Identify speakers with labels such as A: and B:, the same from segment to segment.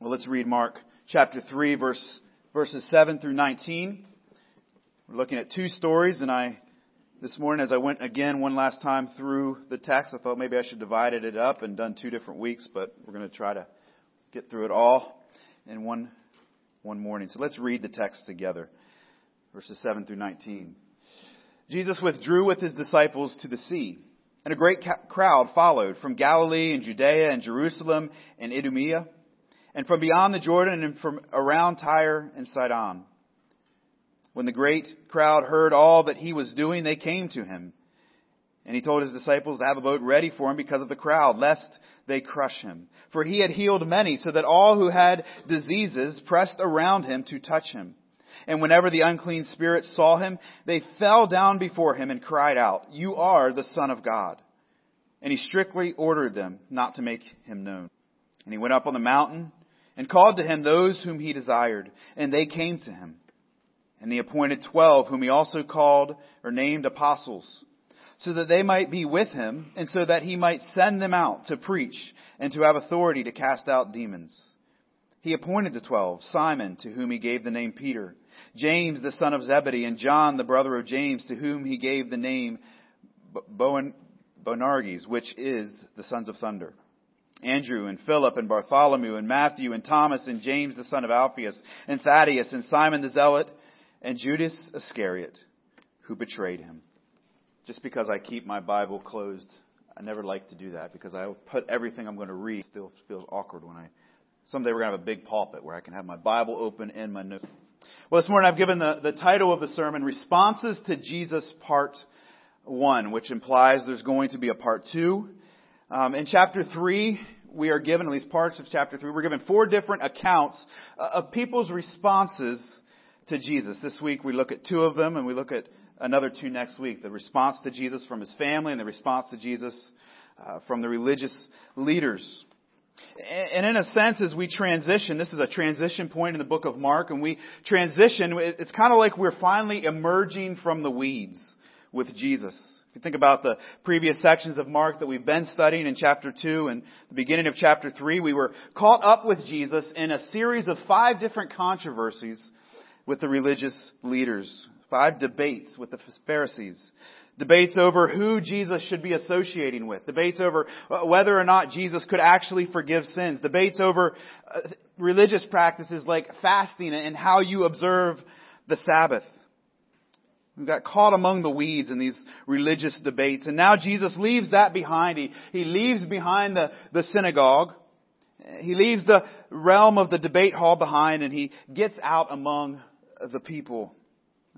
A: Well, let's read Mark chapter 3, verse, verses 7 through 19. We're looking at two stories, and I, this morning, as I went again one last time through the text, I thought maybe I should divided it up and done two different weeks, but we're going to try to get through it all in one, one morning. So let's read the text together, verses 7 through 19. Jesus withdrew with his disciples to the sea, and a great crowd followed from Galilee and Judea and Jerusalem and Idumea and from beyond the Jordan and from around Tyre and Sidon. When the great crowd heard all that he was doing, they came to him. And he told his disciples to have a boat ready for him because of the crowd, lest they crush him. For he had healed many, so that all who had diseases pressed around him to touch him. And whenever the unclean spirits saw him, they fell down before him and cried out, You are the Son of God. And he strictly ordered them not to make him known. And he went up on the mountain and called to him those whom he desired, and they came to him. And he appointed twelve, whom he also called or named apostles, so that they might be with him, and so that he might send them out to preach and to have authority to cast out demons. He appointed the twelve, Simon, to whom he gave the name Peter, James the son of Zebedee, and John the brother of James, to whom he gave the name Boanerges, which is the sons of thunder. Andrew and Philip and Bartholomew and Matthew and Thomas and James the son of Alphaeus and Thaddeus and Simon the Zealot and Judas Iscariot who betrayed him. Just because I keep my Bible closed, I never like to do that because I put everything I'm going to read still feels awkward when I someday we're going to have a big pulpit where I can have my Bible open and my notes. Well, this morning I've given the, the title of the sermon Responses to Jesus Part 1, which implies there's going to be a part 2. Um, in chapter 3, we are given, at least parts of chapter 3, we're given four different accounts of people's responses to Jesus. This week we look at two of them and we look at another two next week. The response to Jesus from his family and the response to Jesus uh, from the religious leaders. And in a sense, as we transition, this is a transition point in the book of Mark, and we transition, it's kind of like we're finally emerging from the weeds with Jesus you think about the previous sections of Mark that we've been studying in chapter 2 and the beginning of chapter 3, we were caught up with Jesus in a series of five different controversies with the religious leaders. Five debates with the Pharisees. Debates over who Jesus should be associating with. Debates over uh, whether or not Jesus could actually forgive sins. Debates over uh, religious practices like fasting and how you observe the Sabbath. We got caught among the weeds in these religious debates. And now Jesus leaves that behind. He, he leaves behind the, the synagogue. He leaves the realm of the debate hall behind and he gets out among the people.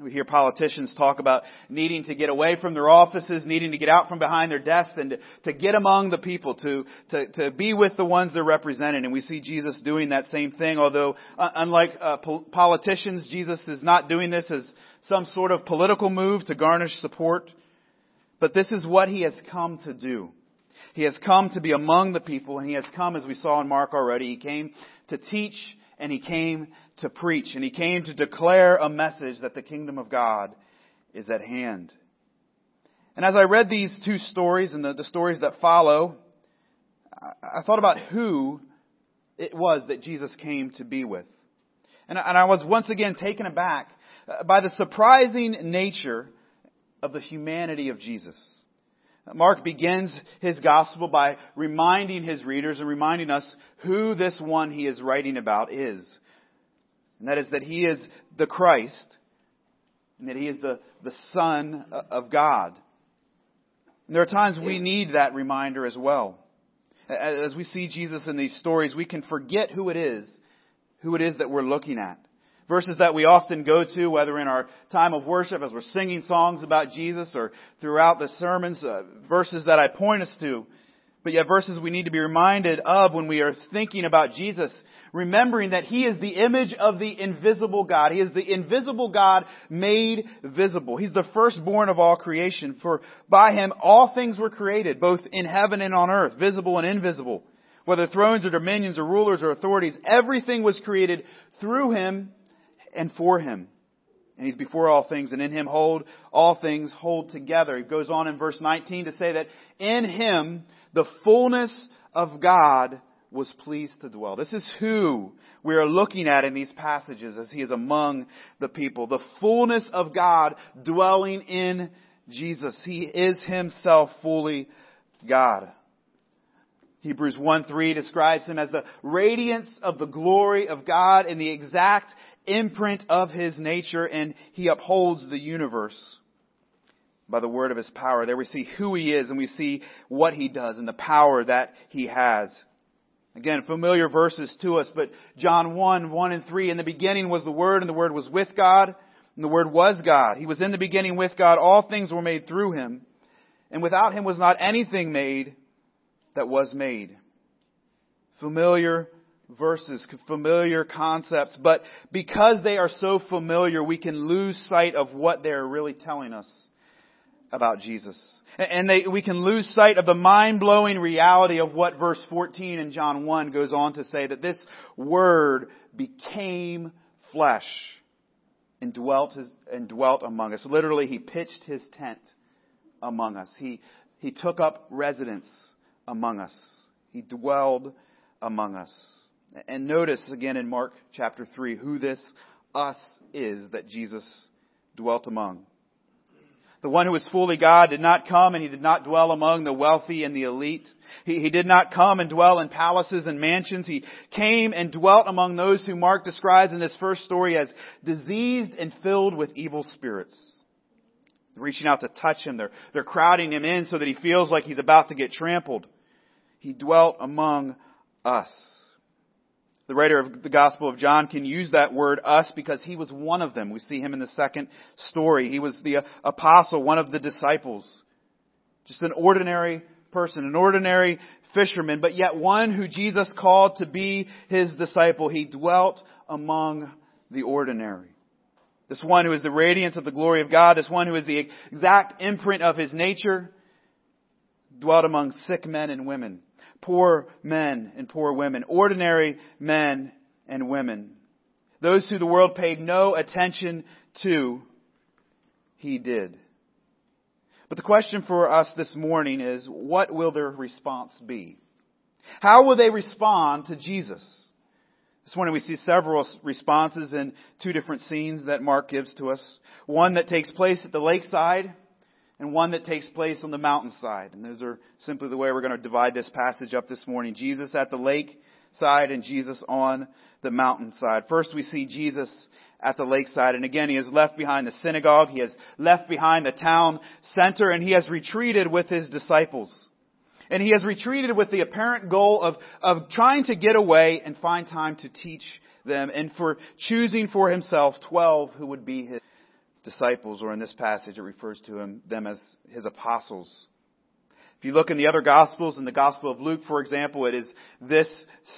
A: We hear politicians talk about needing to get away from their offices, needing to get out from behind their desks and to, to get among the people, to, to, to be with the ones they're representing. And we see Jesus doing that same thing, although uh, unlike uh, po- politicians, Jesus is not doing this as some sort of political move to garnish support. But this is what he has come to do. He has come to be among the people and he has come, as we saw in Mark already, he came to teach and he came to preach and he came to declare a message that the kingdom of God is at hand. And as I read these two stories and the, the stories that follow, I, I, thought about who it was that Jesus came to be with. And, and I was once again taken aback by the surprising nature of the humanity of Jesus. Mark begins his gospel by reminding his readers and reminding us who this one he is writing about is. And that is that he is the Christ and that he is the, the Son of God. And there are times we need that reminder as well. As we see Jesus in these stories, we can forget who it is, who it is that we're looking at verses that we often go to, whether in our time of worship as we're singing songs about Jesus or throughout the sermons, uh, verses that I point us to. But yet verses we need to be reminded of when we are thinking about Jesus, remembering that He is the image of the invisible God. He is the invisible God made visible. He's the firstborn of all creation. For by Him all things were created, both in heaven and on earth, visible and invisible. Whether thrones or dominions or rulers or authorities, everything was created through Him and for him. And he's before all things, and in him hold all things hold together. He goes on in verse 19 to say that in him the fullness of God was pleased to dwell. This is who we are looking at in these passages as he is among the people. The fullness of God dwelling in Jesus. He is himself fully God. Hebrews 1 3 describes him as the radiance of the glory of God in the exact imprint of his nature, and he upholds the universe by the word of his power. There we see who he is and we see what he does and the power that he has. Again, familiar verses to us, but John 1, 1 and 3, in the beginning was the Word, and the Word was with God, and the Word was God. He was in the beginning with God. All things were made through Him, and without Him was not anything made that was made. Familiar verses, familiar concepts, but because they are so familiar, we can lose sight of what they're really telling us about Jesus. And they, we can lose sight of the mind-blowing reality of what verse 14 in John 1 goes on to say, that this Word became flesh and dwelt, his, and dwelt among us. Literally, He pitched His tent among us. He, he took up residence among us. He dwelled among us. And notice again in Mark chapter 3 who this us is that Jesus dwelt among. The one who was fully God did not come and he did not dwell among the wealthy and the elite. He, he did not come and dwell in palaces and mansions. He came and dwelt among those who Mark describes in this first story as diseased and filled with evil spirits. They're reaching out to touch him. They're, they're crowding him in so that he feels like he's about to get trampled. He dwelt among us. The writer of the Gospel of John can use that word us because he was one of them. We see him in the second story. He was the uh, apostle, one of the disciples. Just an ordinary person, an ordinary fisherman, but yet one who Jesus called to be his disciple. He dwelt among the ordinary. This one who is the radiance of the glory of God, this one who is the exact imprint of his nature, dwelt among sick men and women poor men and poor women, ordinary men and women. Those who the world paid no attention to, he did. But the question for us this morning is, what will their response be? How will they respond to Jesus? This morning we see several responses in two different scenes that Mark gives to us. One that takes place at the lakeside and one that takes place on the mountainside. And those are simply the way we're going to divide this passage up this morning. Jesus at the lake side and Jesus on the mountainside. First we see Jesus at the lakeside. And again, he has left behind the synagogue. He has left behind the town center and he has retreated with his disciples. And he has retreated with the apparent goal of, of trying to get away and find time to teach them and for choosing for himself 12 who would be his disciples, or in this passage it refers to him, them as his apostles. If you look in the other Gospels, in the Gospel of Luke, for example, it is this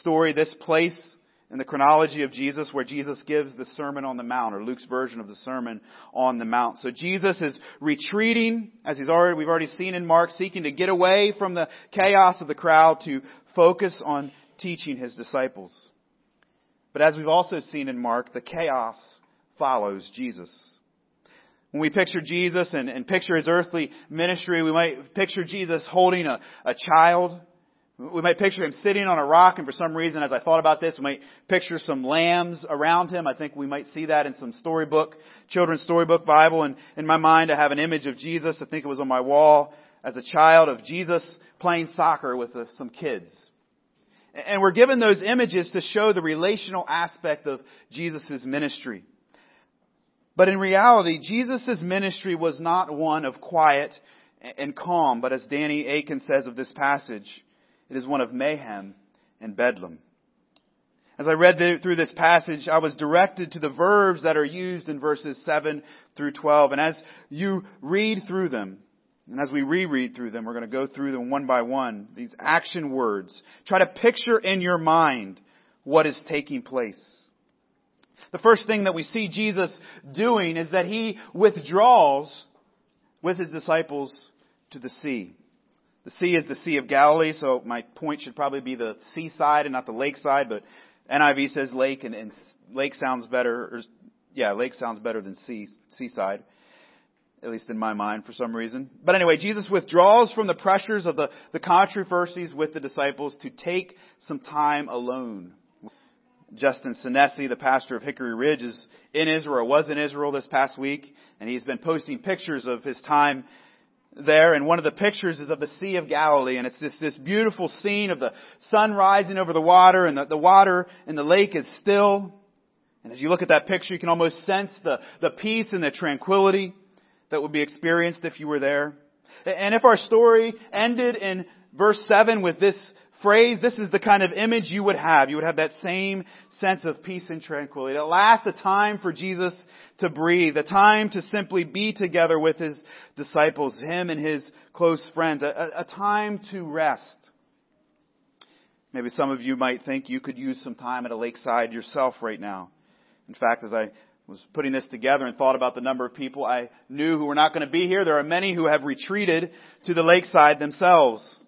A: story, this place in the chronology of Jesus where Jesus gives the Sermon on the Mount, or Luke's version of the Sermon on the Mount. So Jesus is retreating, as he's already, we've already seen in Mark, seeking to get away from the chaos of the crowd to focus on teaching his disciples. But as we've also seen in Mark, the chaos follows Jesus. When we picture Jesus and, and picture his earthly ministry, we might picture Jesus holding a, a child. We might picture him sitting on a rock, and for some reason, as I thought about this, we might picture some lambs around him. I think we might see that in some storybook, children's storybook Bible. And in my mind, I have an image of Jesus. I think it was on my wall as a child of Jesus playing soccer with uh, some kids. And we're given those images to show the relational aspect of Jesus' ministry. But in reality, Jesus' ministry was not one of quiet and calm, but as Danny Akin says of this passage, it is one of mayhem and bedlam. As I read through this passage, I was directed to the verbs that are used in verses 7 through 12. And as you read through them, and as we reread through them, we're going to go through them one by one, these action words. Try to picture in your mind what is taking place. The first thing that we see Jesus doing is that he withdraws with his disciples to the sea. The sea is the Sea of Galilee, so my point should probably be the seaside and not the lakeside, but NIV says lake and, and lake sounds better, or, yeah, lake sounds better than sea, seaside. at least in my mind for some reason. But anyway, Jesus withdraws from the pressures of the, the controversies with the disciples to take some time alone. Justin Sinesi, the pastor of Hickory Ridge, is in Israel, was in Israel this past week, and he's been posting pictures of his time there, and one of the pictures is of the Sea of Galilee, and it's this, this beautiful scene of the sun rising over the water, and the, the water in the lake is still. And as you look at that picture, you can almost sense the, the peace and the tranquility that would be experienced if you were there. And if our story ended in verse 7 with this phrase, this is the kind of image you would have. You would have that same sense of peace and tranquility. At last, a time for Jesus to breathe, a time to simply be together with his disciples, him and his close friends, a, a time to rest. Maybe some of you might think you could use some time at a lakeside yourself right now. In fact, as I was putting this together and thought about the number of people I knew who were not going to be here, there are many who have retreated to the lakeside themselves.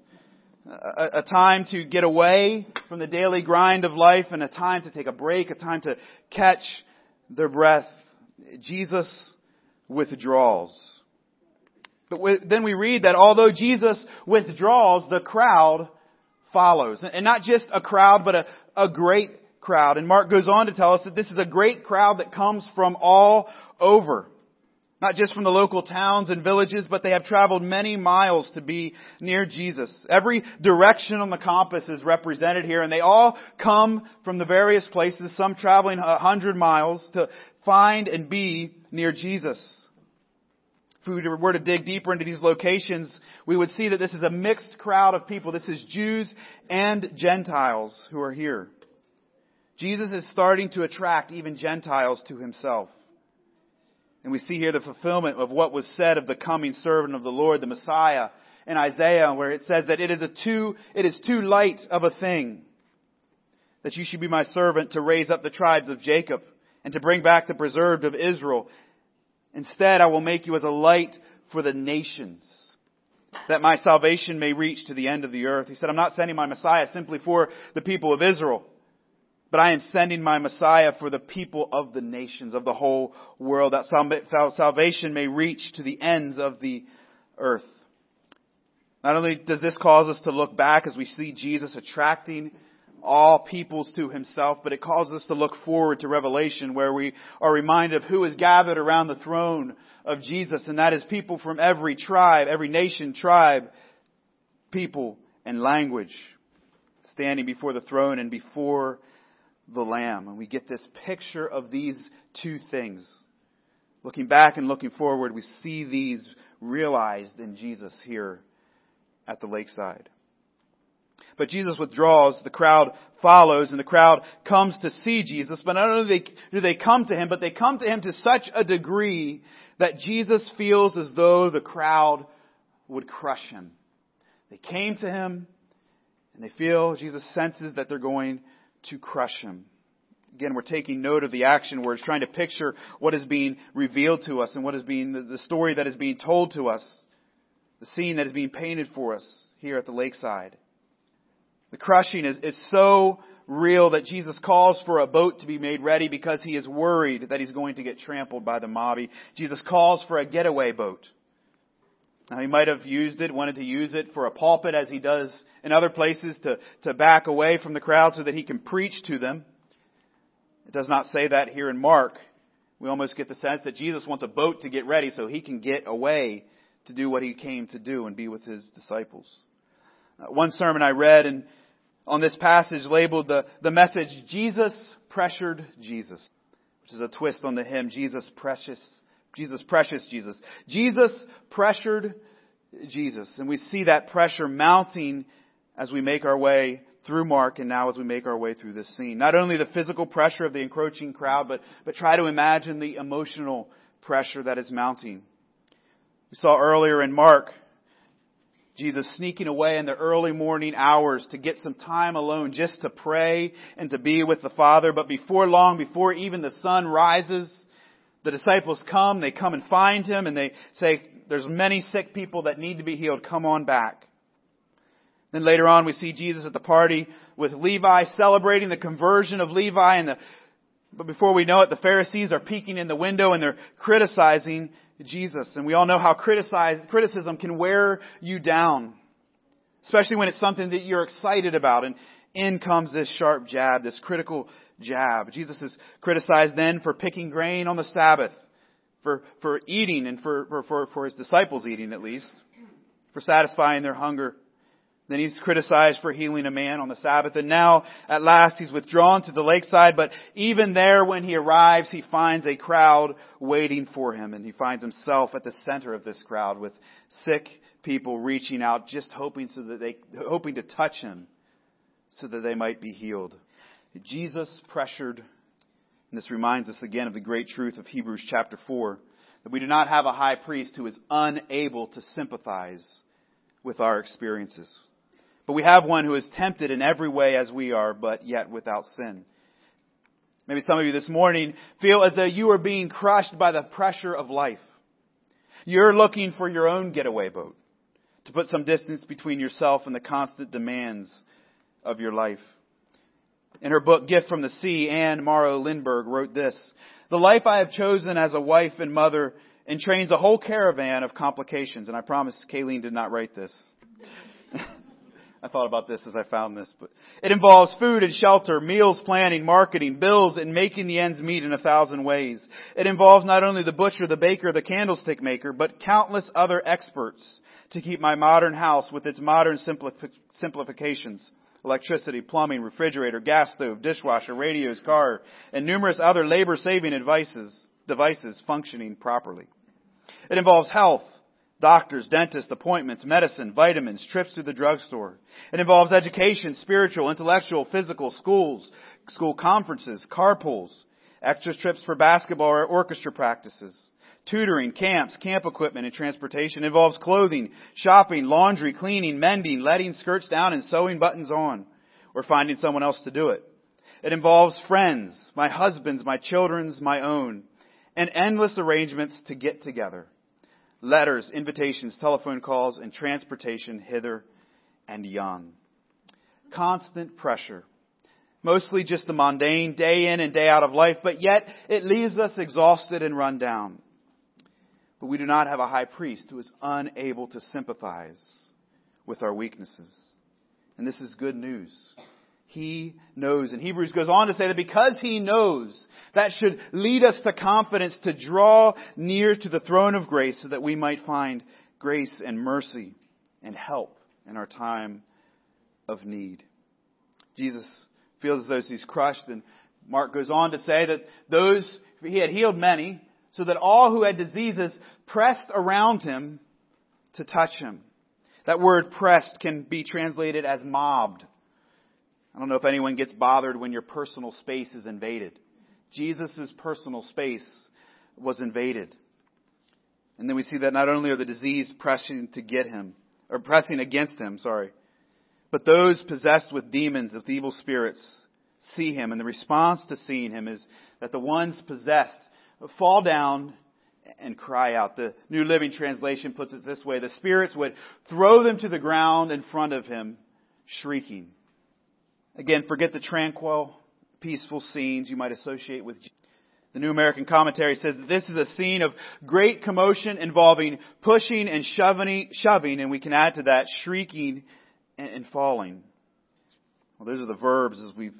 A: A, a, time to get away from the daily grind of life and a time to take a break, a time to catch their breath. Jesus withdraws. But then we read that although Jesus withdraws, the crowd follows. And not just a crowd, but a, a great crowd. And Mark goes on to tell us that this is a great crowd that comes from all over. Not just from the local towns and villages, but they have traveled many miles to be near Jesus. Every direction on the compass is represented here, and they all come from the various places, some traveling a hundred miles to find and be near Jesus. If we were to dig deeper into these locations, we would see that this is a mixed crowd of people. This is Jews and Gentiles who are here. Jesus is starting to attract even Gentiles to himself. And we see here the fulfillment of what was said of the coming servant of the Lord, the Messiah, in Isaiah, where it says that it is a too, it is too light of a thing that you should be my servant to raise up the tribes of Jacob and to bring back the preserved of Israel. Instead, I will make you as a light for the nations, that my salvation may reach to the end of the earth. He said, I'm not sending my Messiah simply for the people of Israel. But I am sending my Messiah for the people of the nations, of the whole world, that salvation may reach to the ends of the earth. Not only does this cause us to look back as we see Jesus attracting all peoples to himself, but it causes us to look forward to Revelation where we are reminded of who is gathered around the throne of Jesus, and that is people from every tribe, every nation, tribe, people, and language standing before the throne and before the Lamb. And we get this picture of these two things. Looking back and looking forward, we see these realized in Jesus here at the lakeside. But Jesus withdraws, the crowd follows, and the crowd comes to see Jesus. But not only do they come to him, but they come to him to such a degree that Jesus feels as though the crowd would crush him. They came to him, and they feel, Jesus senses that they're going to crush him. Again, we're taking note of the action words, trying to picture what is being revealed to us and what is being, the story that is being told to us, the scene that is being painted for us here at the lakeside. The crushing is, is so real that Jesus calls for a boat to be made ready because he is worried that he's going to get trampled by the mob. Jesus calls for a getaway boat. Now he might have used it, wanted to use it for a pulpit as he does in other places to, to back away from the crowd so that he can preach to them. It does not say that here in Mark. We almost get the sense that Jesus wants a boat to get ready so he can get away to do what he came to do and be with his disciples. Uh, one sermon I read and on this passage labeled the, the message, Jesus pressured Jesus, which is a twist on the hymn, Jesus precious Jesus, precious Jesus. Jesus pressured Jesus. And we see that pressure mounting as we make our way through Mark and now as we make our way through this scene. Not only the physical pressure of the encroaching crowd, but, but try to imagine the emotional pressure that is mounting. We saw earlier in Mark, Jesus sneaking away in the early morning hours to get some time alone just to pray and to be with the Father. But before long, before even the sun rises, the disciples come, they come and find him, and they say, there's many sick people that need to be healed. Come on back. Then later on, we see Jesus at the party with Levi celebrating the conversion of Levi and the, but before we know it, the Pharisees are peeking in the window and they're criticizing Jesus. And we all know how criticism can wear you down, especially when it's something that you're excited about. And in comes this sharp jab, this critical jab. Jesus is criticized then for picking grain on the Sabbath, for, for eating and for, for, for, his disciples eating at least, for satisfying their hunger. Then he's criticized for healing a man on the Sabbath. And now, at last, he's withdrawn to the lakeside. But even there, when he arrives, he finds a crowd waiting for him. And he finds himself at the center of this crowd with sick people reaching out, just hoping so that they, hoping to touch him so that they might be healed. Jesus pressured, and this reminds us again of the great truth of Hebrews chapter 4, that we do not have a high priest who is unable to sympathize with our experiences. But we have one who is tempted in every way as we are, but yet without sin. Maybe some of you this morning feel as though you are being crushed by the pressure of life. You're looking for your own getaway boat to put some distance between yourself and the constant demands of your life. In her book, Gift from the Sea, Anne Morrow Lindbergh wrote this, The life I have chosen as a wife and mother entrains a whole caravan of complications. And I promise Kayleen did not write this. I thought about this as I found this, but it involves food and shelter, meals planning, marketing, bills, and making the ends meet in a thousand ways. It involves not only the butcher, the baker, the candlestick maker, but countless other experts to keep my modern house with its modern simplifications. Electricity, plumbing, refrigerator, gas stove, dishwasher, radios, car, and numerous other labor saving devices, functioning properly. It involves health, doctors, dentists, appointments, medicine, vitamins, trips to the drugstore. It involves education, spiritual, intellectual, physical, schools, school conferences, carpools, extra trips for basketball or orchestra practices, tutoring, camps, camp equipment, and transportation. Involves clothing, shopping, laundry, cleaning, mending, letting skirts down, and sewing buttons on, or finding someone else to do it. It involves friends, my husband's, my children's, my own, and endless arrangements to get together letters, invitations, telephone calls, and transportation hither and yon. Constant pressure. Mostly just the mundane day in and day out of life, but yet it leaves us exhausted and run down. But we do not have a high priest who is unable to sympathize with our weaknesses. And this is good news. He knows. And Hebrews goes on to say that because He knows, that should lead us to confidence to draw near to the throne of grace so that we might find grace and mercy and help in our time of need. Jesus feels as though he's crushed and Mark goes on to say that those, he had healed many, so that all who had diseases pressed around him to touch him. That word pressed can be translated as mobbed I don't know if anyone gets bothered when your personal space is invaded. Jesus' personal space was invaded. And then we see that not only are the diseased pressing to get him, or pressing against him, sorry, but those possessed with demons, with evil spirits, see him. And the response to seeing him is that the ones possessed fall down and cry out. The New Living Translation puts it this way. The spirits would throw them to the ground in front of him, shrieking. Again, forget the tranquil, peaceful scenes you might associate with the New American Commentary says that this is a scene of great commotion involving pushing and shoving, shoving, and we can add to that shrieking and, falling. Well, those are the verbs as we've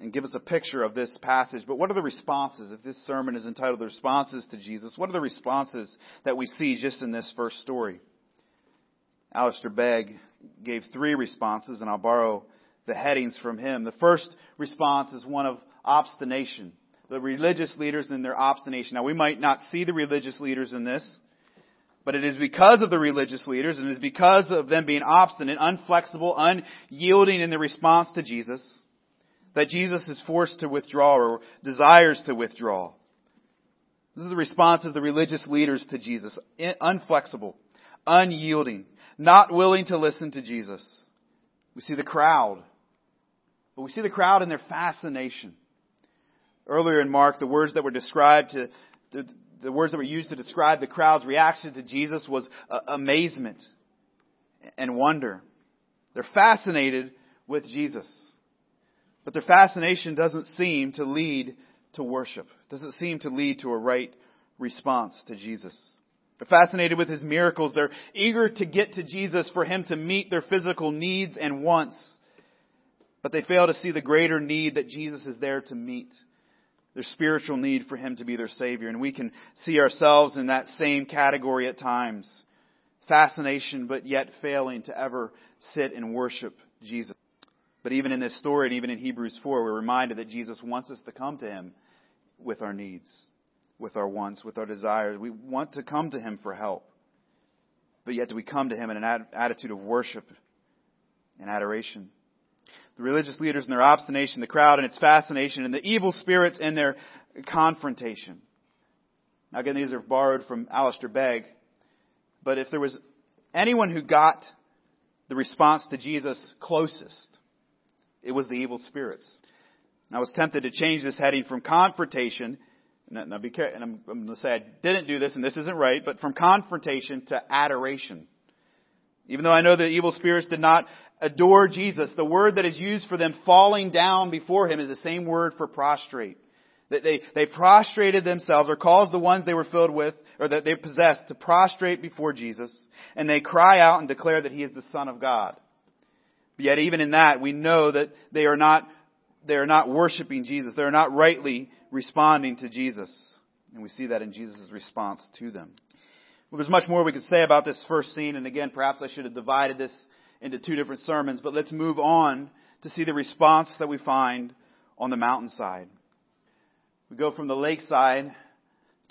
A: and give us a picture of this passage. But what are the responses? If this sermon is entitled The Responses to Jesus, what are the responses that we see just in this first story? Alistair Begg gave three responses, and I'll borrow the headings from him. The first response is one of obstination. The religious leaders and their obstination. Now we might not see the religious leaders in this, but it is because of the religious leaders and it is because of them being obstinate, unflexible, unyielding in their response to Jesus that Jesus is forced to withdraw or desires to withdraw. This is the response of the religious leaders to Jesus. Unflexible, unyielding, not willing to listen to Jesus. We see the crowd but we see the crowd in their fascination. Earlier in Mark, the words that were described to, the, the words that were used to describe the crowd's reaction to Jesus was uh, amazement and wonder. They're fascinated with Jesus. But their fascination doesn't seem to lead to worship. Doesn't seem to lead to a right response to Jesus. They're fascinated with his miracles. They're eager to get to Jesus for him to meet their physical needs and wants. But they fail to see the greater need that Jesus is there to meet. Their spiritual need for him to be their Savior. And we can see ourselves in that same category at times. Fascination, but yet failing to ever sit and worship Jesus. But even in this story, and even in Hebrews 4, we're reminded that Jesus wants us to come to him with our needs with our wants, with our desires. We want to come to Him for help. But yet, do we come to Him in an attitude of worship and adoration? The religious leaders and their obstination, the crowd and its fascination, and the evil spirits and their confrontation. Now, again, these are borrowed from Alistair Begg. But if there was anyone who got the response to Jesus closest, it was the evil spirits. I was tempted to change this heading from confrontation be careful, and I'm, I'm going to say I didn't do this, and this isn't right, but from confrontation to adoration. Even though I know the evil spirits did not adore Jesus, the word that is used for them falling down before him is the same word for prostrate. That they, they prostrated themselves or caused the ones they were filled with or that they possessed to prostrate before Jesus and they cry out and declare that he is the Son of God. But yet even in that we know that they are not, they are not worshiping Jesus. They are not rightly responding to Jesus. And we see that in Jesus' response to them. Well, there's much more we could say about this first scene, and again, perhaps I should have divided this into two different sermons, but let's move on to see the response that we find on the mountainside. We go from the lakeside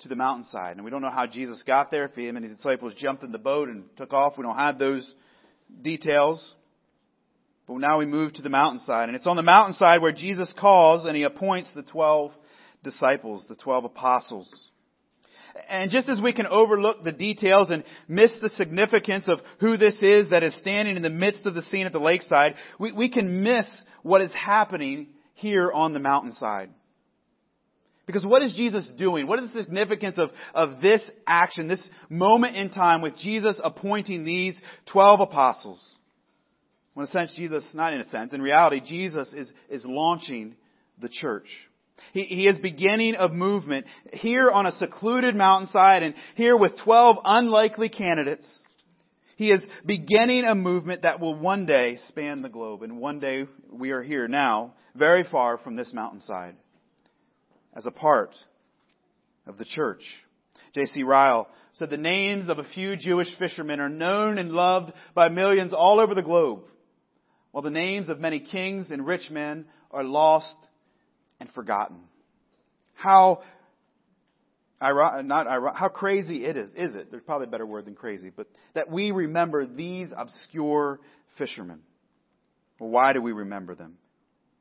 A: to the mountainside, and we don't know how Jesus got there, if he and his disciples jumped in the boat and took off. We don't have those details. But now we move to the mountainside, and it's on the mountainside where Jesus calls and he appoints the twelve disciples, the 12 apostles. And just as we can overlook the details and miss the significance of who this is that is standing in the midst of the scene at the lakeside, we, we can miss what is happening here on the mountainside. Because what is Jesus doing? What is the significance of, of this action, this moment in time with Jesus appointing these 12 apostles? Well, in a sense, Jesus, not in a sense, in reality, Jesus is, is launching the church. He, he is beginning a movement here on a secluded mountainside and here with 12 unlikely candidates. He is beginning a movement that will one day span the globe. And one day we are here now, very far from this mountainside, as a part of the church. J.C. Ryle said the names of a few Jewish fishermen are known and loved by millions all over the globe, while the names of many kings and rich men are lost and forgotten. How not how crazy it is, is it? There's probably a better word than crazy, but that we remember these obscure fishermen. Well, why do we remember them?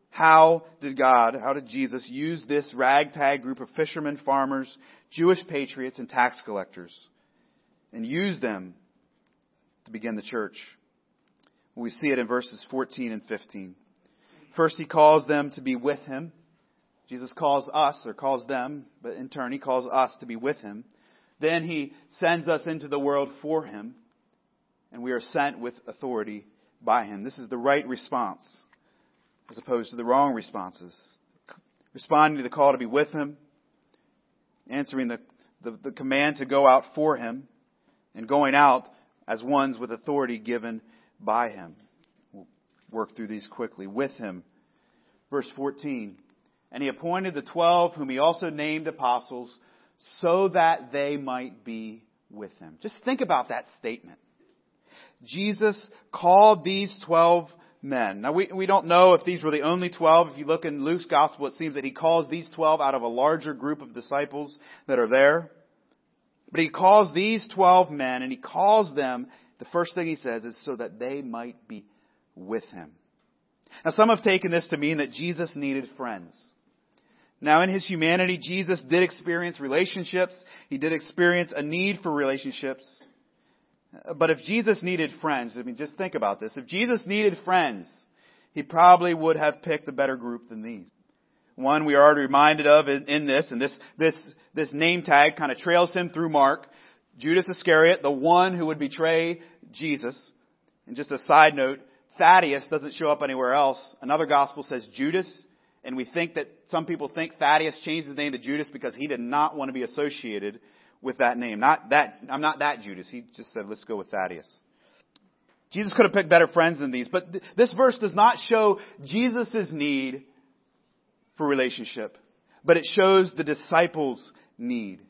A: How did God, how did Jesus use this ragtag group of fishermen, farmers, Jewish patriots, and tax collectors and use them to begin the church? We see it in verses 14 and 15. First, he calls them to be with him. Jesus calls us, or calls them, but in turn, he calls us to be with him. Then he sends us into the world for him, and we are sent with authority by him. This is the right response, as opposed to the wrong responses. Responding to the call to be with him, answering the, the, the command to go out for him, and going out as ones with authority given by him. We'll work through these quickly. With him. Verse 14. And he appointed the twelve, whom he also named apostles, so that they might be with him. Just think about that statement. Jesus called these twelve men. Now we, we don't know if these were the only twelve. If you look in Luke's gospel, it seems that he calls these twelve out of a larger group of disciples that are there. But he calls these twelve men and he calls them, the first thing he says is so that they might be with him. Now some have taken this to mean that Jesus needed friends. Now, in his humanity, Jesus did experience relationships. He did experience a need for relationships. But if Jesus needed friends, I mean, just think about this. If Jesus needed friends, he probably would have picked a better group than these. One we are already reminded of in, in this, and this, this, this name tag kind of trails him through Mark. Judas Iscariot, the one who would betray Jesus. And just a side note, Thaddeus doesn't show up anywhere else. Another gospel says Judas and we think that some people think Thaddeus changed his name to Judas because he did not want to be associated with that name. Not that, I'm not that Judas. He just said, let's go with Thaddeus. Jesus could have picked better friends than these, but th- this verse does not show Jesus' need for relationship, but it shows the disciples' need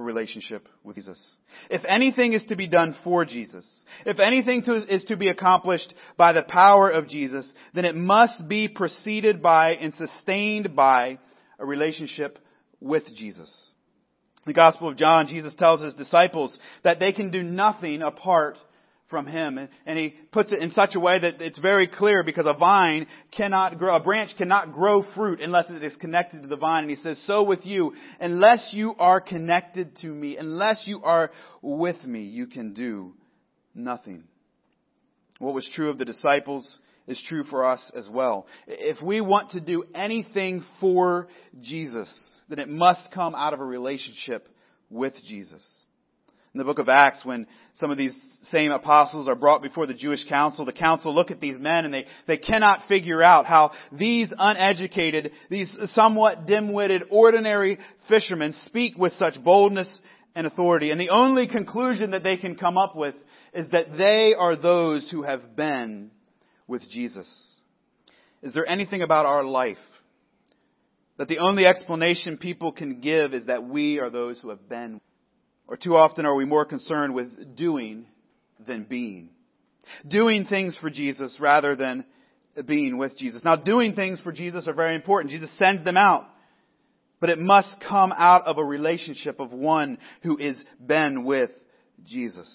A: for relationship with Jesus. If anything is to be done for Jesus, if anything to, is to be accomplished by the power of Jesus, then it must be preceded by and sustained by a relationship with Jesus. In the Gospel of John, Jesus tells his disciples that they can do nothing apart from him. And he puts it in such a way that it's very clear because a vine cannot grow, a branch cannot grow fruit unless it is connected to the vine. And he says, so with you, unless you are connected to me, unless you are with me, you can do nothing. What was true of the disciples is true for us as well. If we want to do anything for Jesus, then it must come out of a relationship with Jesus in the book of Acts when some of these same apostles are brought before the Jewish council. The council look at these men and they, they cannot figure out how these uneducated, these somewhat dim-witted, ordinary fishermen speak with such boldness and authority. And the only conclusion that they can come up with is that they are those who have been with Jesus. Is there anything about our life that the only explanation people can give is that we are those who have been or too often are we more concerned with doing than being. Doing things for Jesus rather than being with Jesus. Now doing things for Jesus are very important. Jesus sends them out. But it must come out of a relationship of one who is been with Jesus.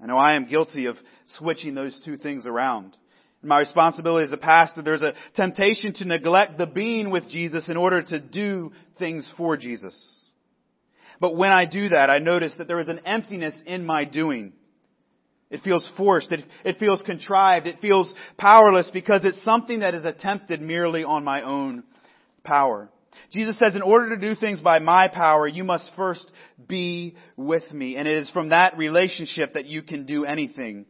A: I know I am guilty of switching those two things around. In my responsibility as a pastor, there's a temptation to neglect the being with Jesus in order to do things for Jesus. But when I do that, I notice that there is an emptiness in my doing. It feels forced. It, it feels contrived. It feels powerless because it's something that is attempted merely on my own power. Jesus says, in order to do things by my power, you must first be with me. And it is from that relationship that you can do anything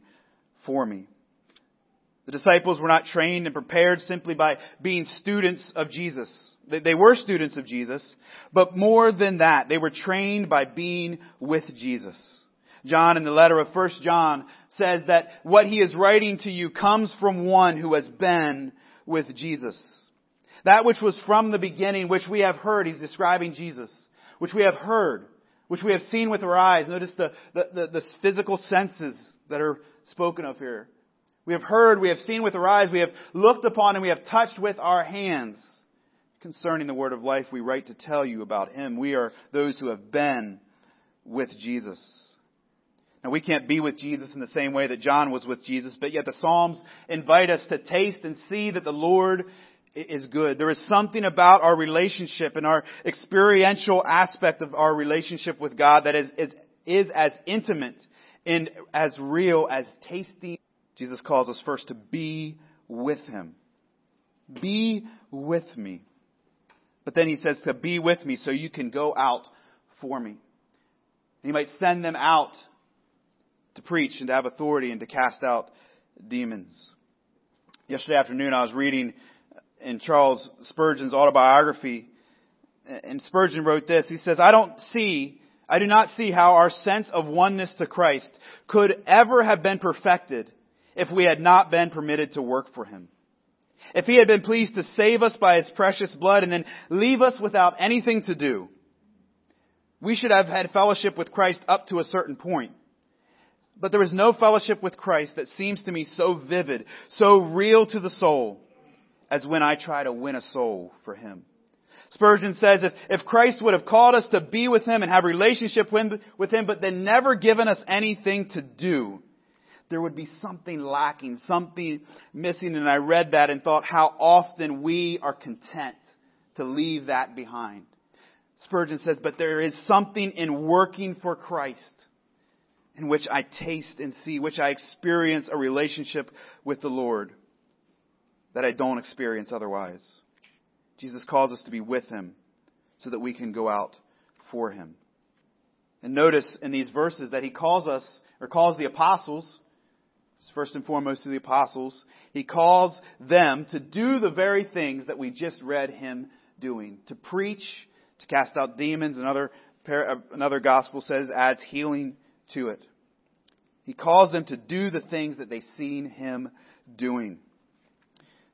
A: for me. The disciples were not trained and prepared simply by being students of Jesus. They were students of Jesus, but more than that, they were trained by being with Jesus. John in the letter of 1 John says that what he is writing to you comes from one who has been with Jesus. That which was from the beginning, which we have heard, he's describing Jesus, which we have heard, which we have seen with our eyes. Notice the, the, the, the physical senses that are spoken of here. We have heard, we have seen with our eyes, we have looked upon, and we have touched with our hands. Concerning the word of life, we write to tell you about him. We are those who have been with Jesus. Now we can't be with Jesus in the same way that John was with Jesus, but yet the Psalms invite us to taste and see that the Lord is good. There is something about our relationship and our experiential aspect of our relationship with God that is, is, is as intimate and as real as tasting Jesus calls us first to be with Him. Be with me. But then He says to be with me so you can go out for me. He might send them out to preach and to have authority and to cast out demons. Yesterday afternoon I was reading in Charles Spurgeon's autobiography and Spurgeon wrote this. He says, I don't see, I do not see how our sense of oneness to Christ could ever have been perfected if we had not been permitted to work for him. If he had been pleased to save us by his precious blood and then leave us without anything to do, we should have had fellowship with Christ up to a certain point. But there is no fellowship with Christ that seems to me so vivid, so real to the soul, as when I try to win a soul for him. Spurgeon says if, if Christ would have called us to be with him and have relationship with him, but then never given us anything to do, there would be something lacking, something missing. And I read that and thought how often we are content to leave that behind. Spurgeon says, but there is something in working for Christ in which I taste and see, which I experience a relationship with the Lord that I don't experience otherwise. Jesus calls us to be with Him so that we can go out for Him. And notice in these verses that He calls us, or calls the apostles, first and foremost to the apostles. He calls them to do the very things that we just read him doing. To preach, to cast out demons and other uh, another gospel says, adds healing to it. He calls them to do the things that they've seen him doing.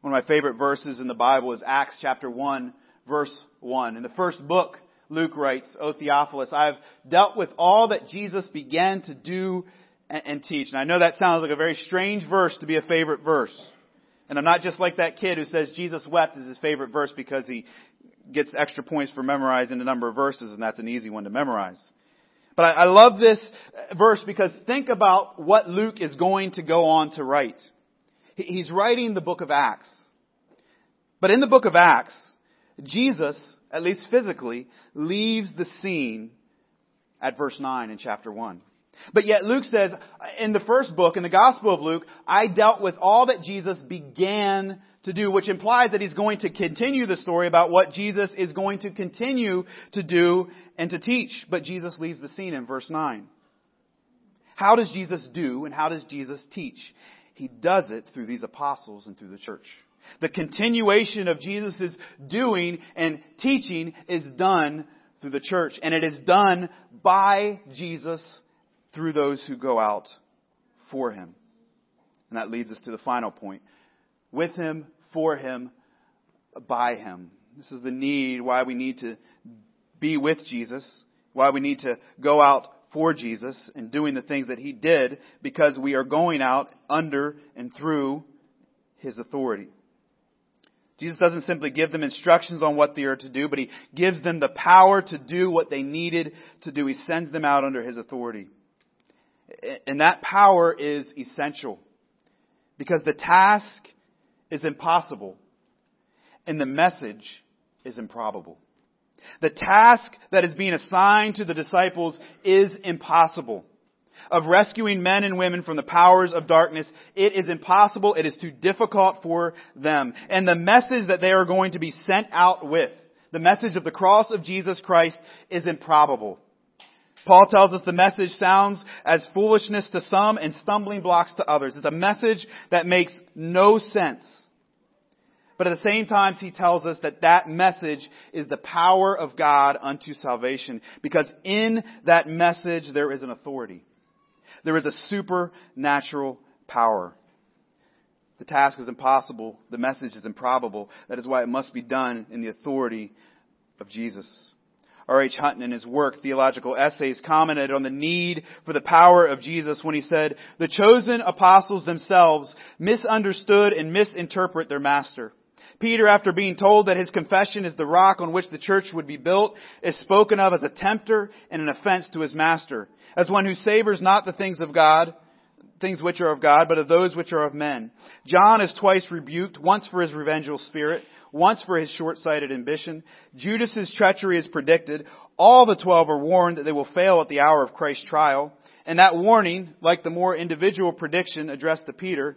A: One of my favorite verses in the Bible is Acts chapter 1, verse 1. In the first book, Luke writes, O Theophilus, I have dealt with all that Jesus began to do and, teach. And I know that sounds like a very strange verse to be a favorite verse. And I'm not just like that kid who says Jesus wept is his favorite verse because he gets extra points for memorizing a number of verses and that's an easy one to memorize. But I, I love this verse because think about what Luke is going to go on to write. He's writing the book of Acts. But in the book of Acts, Jesus, at least physically, leaves the scene at verse 9 in chapter 1. But yet Luke says, in the first book, in the Gospel of Luke, I dealt with all that Jesus began to do, which implies that he's going to continue the story about what Jesus is going to continue to do and to teach. But Jesus leaves the scene in verse 9. How does Jesus do and how does Jesus teach? He does it through these apostles and through the church. The continuation of Jesus' doing and teaching is done through the church, and it is done by Jesus through those who go out for him. And that leads us to the final point. With him, for him, by him. This is the need, why we need to be with Jesus, why we need to go out for Jesus and doing the things that he did, because we are going out under and through his authority. Jesus doesn't simply give them instructions on what they are to do, but he gives them the power to do what they needed to do. He sends them out under his authority. And that power is essential because the task is impossible and the message is improbable. The task that is being assigned to the disciples is impossible. Of rescuing men and women from the powers of darkness, it is impossible. It is too difficult for them. And the message that they are going to be sent out with, the message of the cross of Jesus Christ, is improbable. Paul tells us the message sounds as foolishness to some and stumbling blocks to others. It's a message that makes no sense. But at the same time, he tells us that that message is the power of God unto salvation. Because in that message, there is an authority. There is a supernatural power. The task is impossible. The message is improbable. That is why it must be done in the authority of Jesus. R.H. Hutton in his work, Theological Essays, commented on the need for the power of Jesus when he said, the chosen apostles themselves misunderstood and misinterpret their master. Peter, after being told that his confession is the rock on which the church would be built, is spoken of as a tempter and an offense to his master, as one who savors not the things of God, things which are of God, but of those which are of men. John is twice rebuked, once for his revengeful spirit, once for his short-sighted ambition. Judas's treachery is predicted. All the twelve are warned that they will fail at the hour of Christ's trial. And that warning, like the more individual prediction addressed to Peter,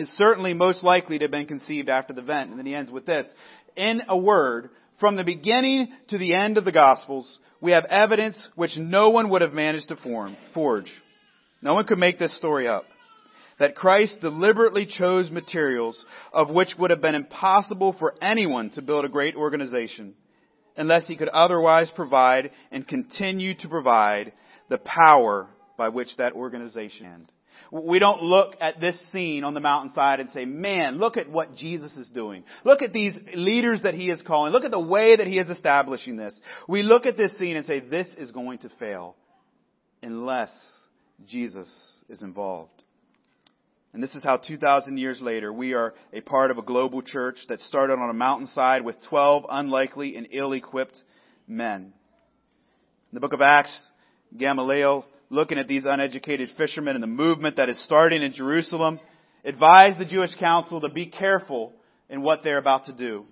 A: is certainly most likely to have been conceived after the event. And then he ends with this. In a word, from the beginning to the end of the Gospels, we have evidence which no one would have managed to form, forge. No one could make this story up that Christ deliberately chose materials of which would have been impossible for anyone to build a great organization unless he could otherwise provide and continue to provide the power by which that organization ended. We don't look at this scene on the mountainside and say, man, look at what Jesus is doing. Look at these leaders that he is calling. Look at the way that he is establishing this. We look at this scene and say, this is going to fail unless Jesus is involved. And this is how 2,000 years later, we are a part of a global church that started on a mountainside with 12 unlikely and ill-equipped men. In the book of Acts, Gamaliel, looking at these uneducated fishermen and the movement that is starting in Jerusalem, advised the Jewish council to be careful in what they're about to do.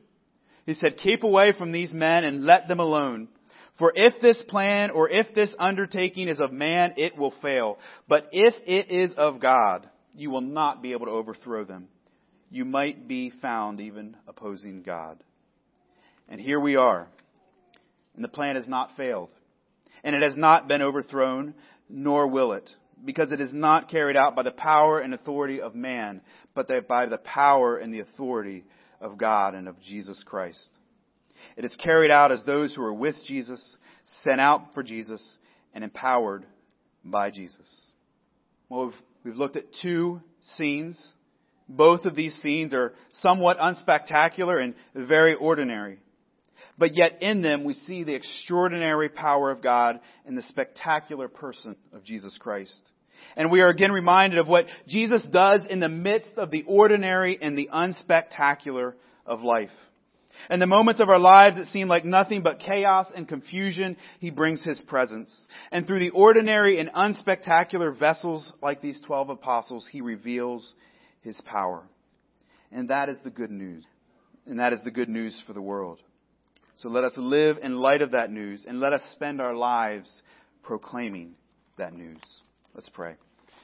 A: He said, keep away from these men and let them alone. For if this plan or if this undertaking is of man, it will fail. But if it is of God, you will not be able to overthrow them. You might be found even opposing God. And here we are. And the plan has not failed. And it has not been overthrown, nor will it. Because it is not carried out by the power and authority of man, but by the power and the authority of God and of Jesus Christ. It is carried out as those who are with Jesus, sent out for Jesus, and empowered by Jesus. Well, we've, we've looked at two scenes. Both of these scenes are somewhat unspectacular and very ordinary. But yet in them we see the extraordinary power of God and the spectacular person of Jesus Christ. And we are again reminded of what Jesus does in the midst of the ordinary and the unspectacular of life. In the moments of our lives that seem like nothing but chaos and confusion, He brings His presence. And through the ordinary and unspectacular vessels like these twelve apostles, He reveals His power. And that is the good news. And that is the good news for the world. So let us live in light of that news and let us spend our lives proclaiming that news. Let's pray.